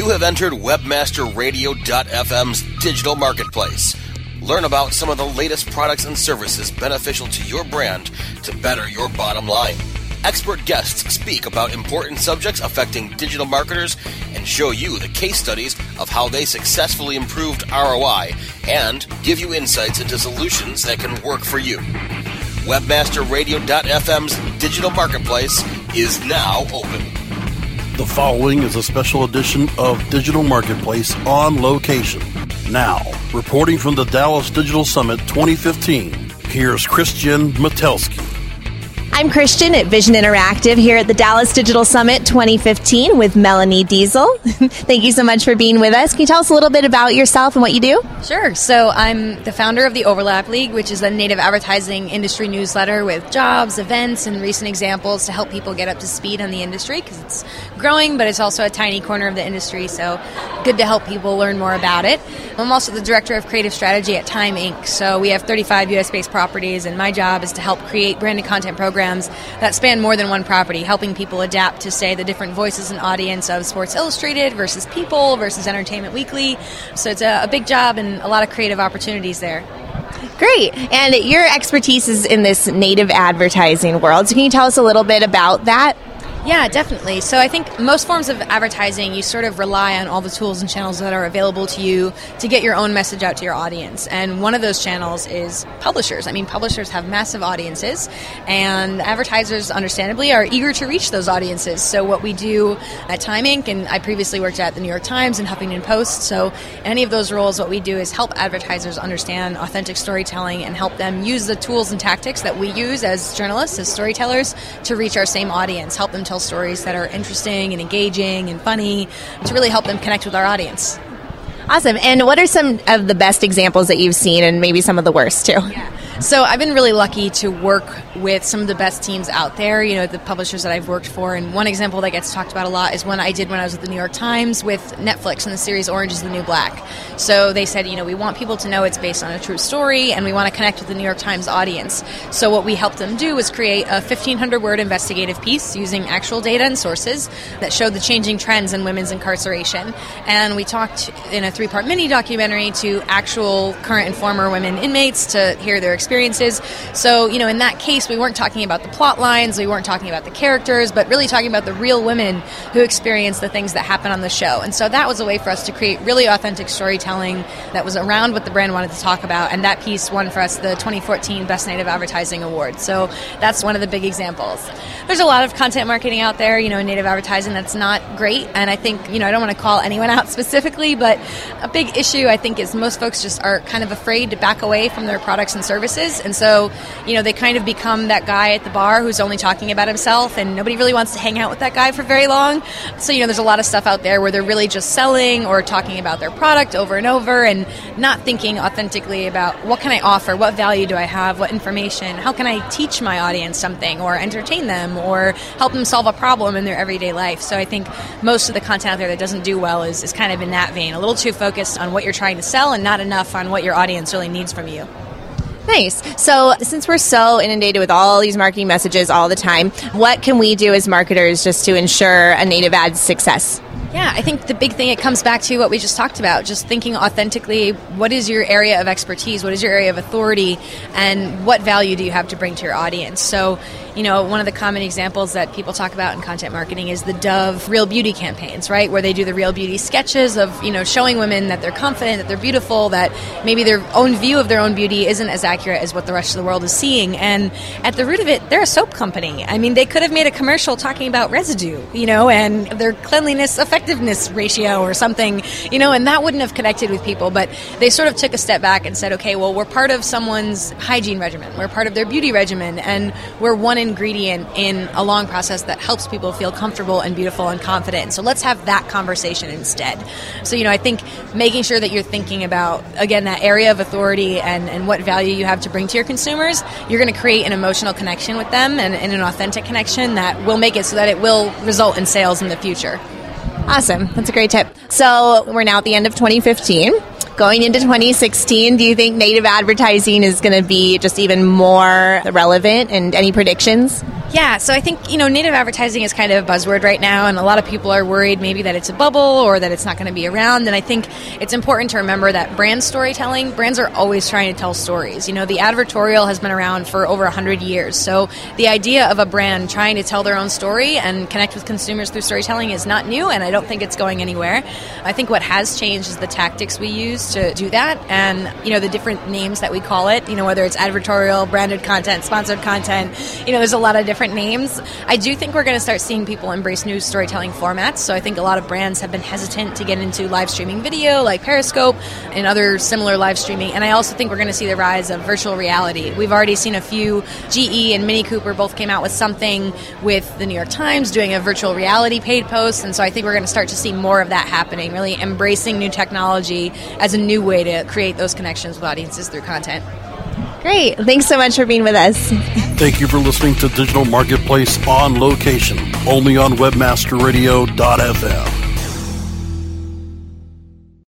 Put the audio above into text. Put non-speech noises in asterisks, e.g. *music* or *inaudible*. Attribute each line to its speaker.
Speaker 1: You have entered WebmasterRadio.fm's digital marketplace. Learn about some of the latest products and services beneficial to your brand to better your bottom line. Expert guests speak about important subjects affecting digital marketers and show you the case studies of how they successfully improved ROI and give you insights into solutions that can work for you. WebmasterRadio.fm's digital marketplace is now open.
Speaker 2: The following is a special edition of Digital Marketplace on location. Now, reporting from the Dallas Digital Summit 2015, here's Christian Metelsky.
Speaker 3: I'm Christian at Vision Interactive here at the Dallas Digital Summit 2015 with Melanie Deziel. *laughs* Thank you so much for being with us. Can you tell us a little bit about yourself and what you do?
Speaker 4: Sure. So, I'm the founder of the Overlap League, which is a native advertising industry newsletter with jobs, events, and recent examples to help people get up to speed on the industry because it's growing, but it's also a tiny corner of the industry. So, good to help people learn more about it. I'm also the director of creative strategy at Time Inc. So, we have 35 US based properties, and my job is to help create branded content programs programs that span more than one property, helping people adapt to, say, the different voices and audience of Sports Illustrated versus People versus Entertainment Weekly. So it's a, a big job and a lot of creative opportunities there.
Speaker 3: Great. And your expertise is in this native advertising world. So can you tell us a little bit about that?
Speaker 4: Yeah, definitely. So I think most forms of advertising, you sort of rely on all the tools and channels that are available to you to get your own message out to your audience. And one of those channels is publishers. I mean, publishers have massive audiences, and advertisers, understandably, are eager to reach those audiences. So what we do at Time Inc., and I previously worked at the New York Times and Huffington Post, so any of those roles, what we do is help advertisers understand authentic storytelling and help them use the tools and tactics that we use as journalists, as storytellers, to reach our same audience, help them tell stories that are interesting and engaging and funny to really help them connect with our audience.
Speaker 3: Awesome. And what are some of the best examples that you've seen and maybe some of the worst too?
Speaker 4: Yeah. So I've been really lucky to work with some of the best teams out there, you know, the publishers that I've worked for. And one example that gets talked about a lot is one I did when I was at the New York Times with Netflix and the series Orange is the New Black. So they said, you know, we want people to know it's based on a true story and we want to connect with the New York Times audience. So what we helped them do was create a 1500 word investigative piece using actual data and sources that showed the changing trends in women's incarceration. And we talked in a three part mini documentary to actual current and former women inmates to hear their experiences experiences. So, you know, in that case, we weren't talking about the plot lines, we weren't talking about the characters, but really talking about the real women who experience the things that happen on the show. And so that was a way for us to create really authentic storytelling that was around what the brand wanted to talk about. And that piece won for us the 2014 Best Native Advertising Award. So that's one of the big examples. There's a lot of content marketing out there, you know, in native advertising that's not great. And I think, you know, I don't want to call anyone out *laughs* specifically, but a big issue I think is most folks just are kind of afraid to back away from their products and services and so, you know, they kind of become that guy at the bar who's only talking about himself, and nobody really wants to hang out with that guy for very long. So, you know, there's a lot of stuff out there where they're really just selling or talking about their product over and over and not thinking authentically about what can I offer, what value do I have, what information, how can I teach my audience something or entertain them or help them solve a problem in their everyday life. So I think most of the content out there that doesn't do well is, is kind of in that vein, a little too focused on what you're trying to sell and not enough on what your audience really needs from you.
Speaker 3: Nice. So, since we're so inundated with all these marketing messages all the time, what can we do as marketers just to ensure a native ad success?
Speaker 4: Yeah, I think the big thing it comes back to what we just talked about, just thinking authentically, what is your area of expertise, what is your area of authority, and what value do you have to bring to your audience? So, you know, one of the common examples that people talk about in content marketing is the Dove Real Beauty campaigns, right? Where they do the Real Beauty sketches of, you know, showing women that they're confident, that they're beautiful, that maybe their own view of their own beauty isn't as accurate as what the rest of the world is seeing. And at the root of it, they're a soap company. I mean, they could have made a commercial talking about residue, you know, and their cleanliness effectiveness ratio or something, you know, and that wouldn't have connected with people. But they sort of took a step back and said, okay, well, we're part of someone's hygiene regimen, we're part of their beauty regimen, and we're one ingredient in a long process that helps people feel comfortable and beautiful and confident. So let's have that conversation instead. So, you know, I think making sure that you're thinking about, again, that area of authority and, and what value you have to bring to your consumers, you're going to create an emotional connection with them and, and an authentic connection that will make it so that it will result in sales in the future.
Speaker 3: Awesome. That's a great tip. So we're now at the end of 2015. Going into 2016, do you think native advertising is going to be just even more relevant? And any predictions?
Speaker 4: Yeah, so I think, you know, native advertising is kind of a buzzword right now, and a lot of people are worried maybe that it's a bubble or that it's not going to be around. And I think it's important to remember that brand storytelling, brands are always trying to tell stories. You know, the advertorial has been around for over 100 years. So the idea of a brand trying to tell their own story and connect with consumers through storytelling is not new, and I don't think it's going anywhere. I think what has changed is the tactics we use to do that and, you know, the different names that we call it, you know, whether it's advertorial, branded content, sponsored content, you know, there's a lot of different different names. I do think we're going to start seeing people embrace new storytelling formats. So I think a lot of brands have been hesitant to get into live streaming video like Periscope and other similar live streaming. And I also think we're going to see the rise of virtual reality. We've already seen a few, GE and Mini Cooper both came out with something with the New York Times doing a virtual reality paid post. And so I think we're going to start to see more of that happening, really embracing new technology as a new way to create those connections with audiences through content.
Speaker 3: Great. Thanks so much for being with us.
Speaker 2: Thank you for listening to Digital Marketplace on location, only on webmasterradio.fm.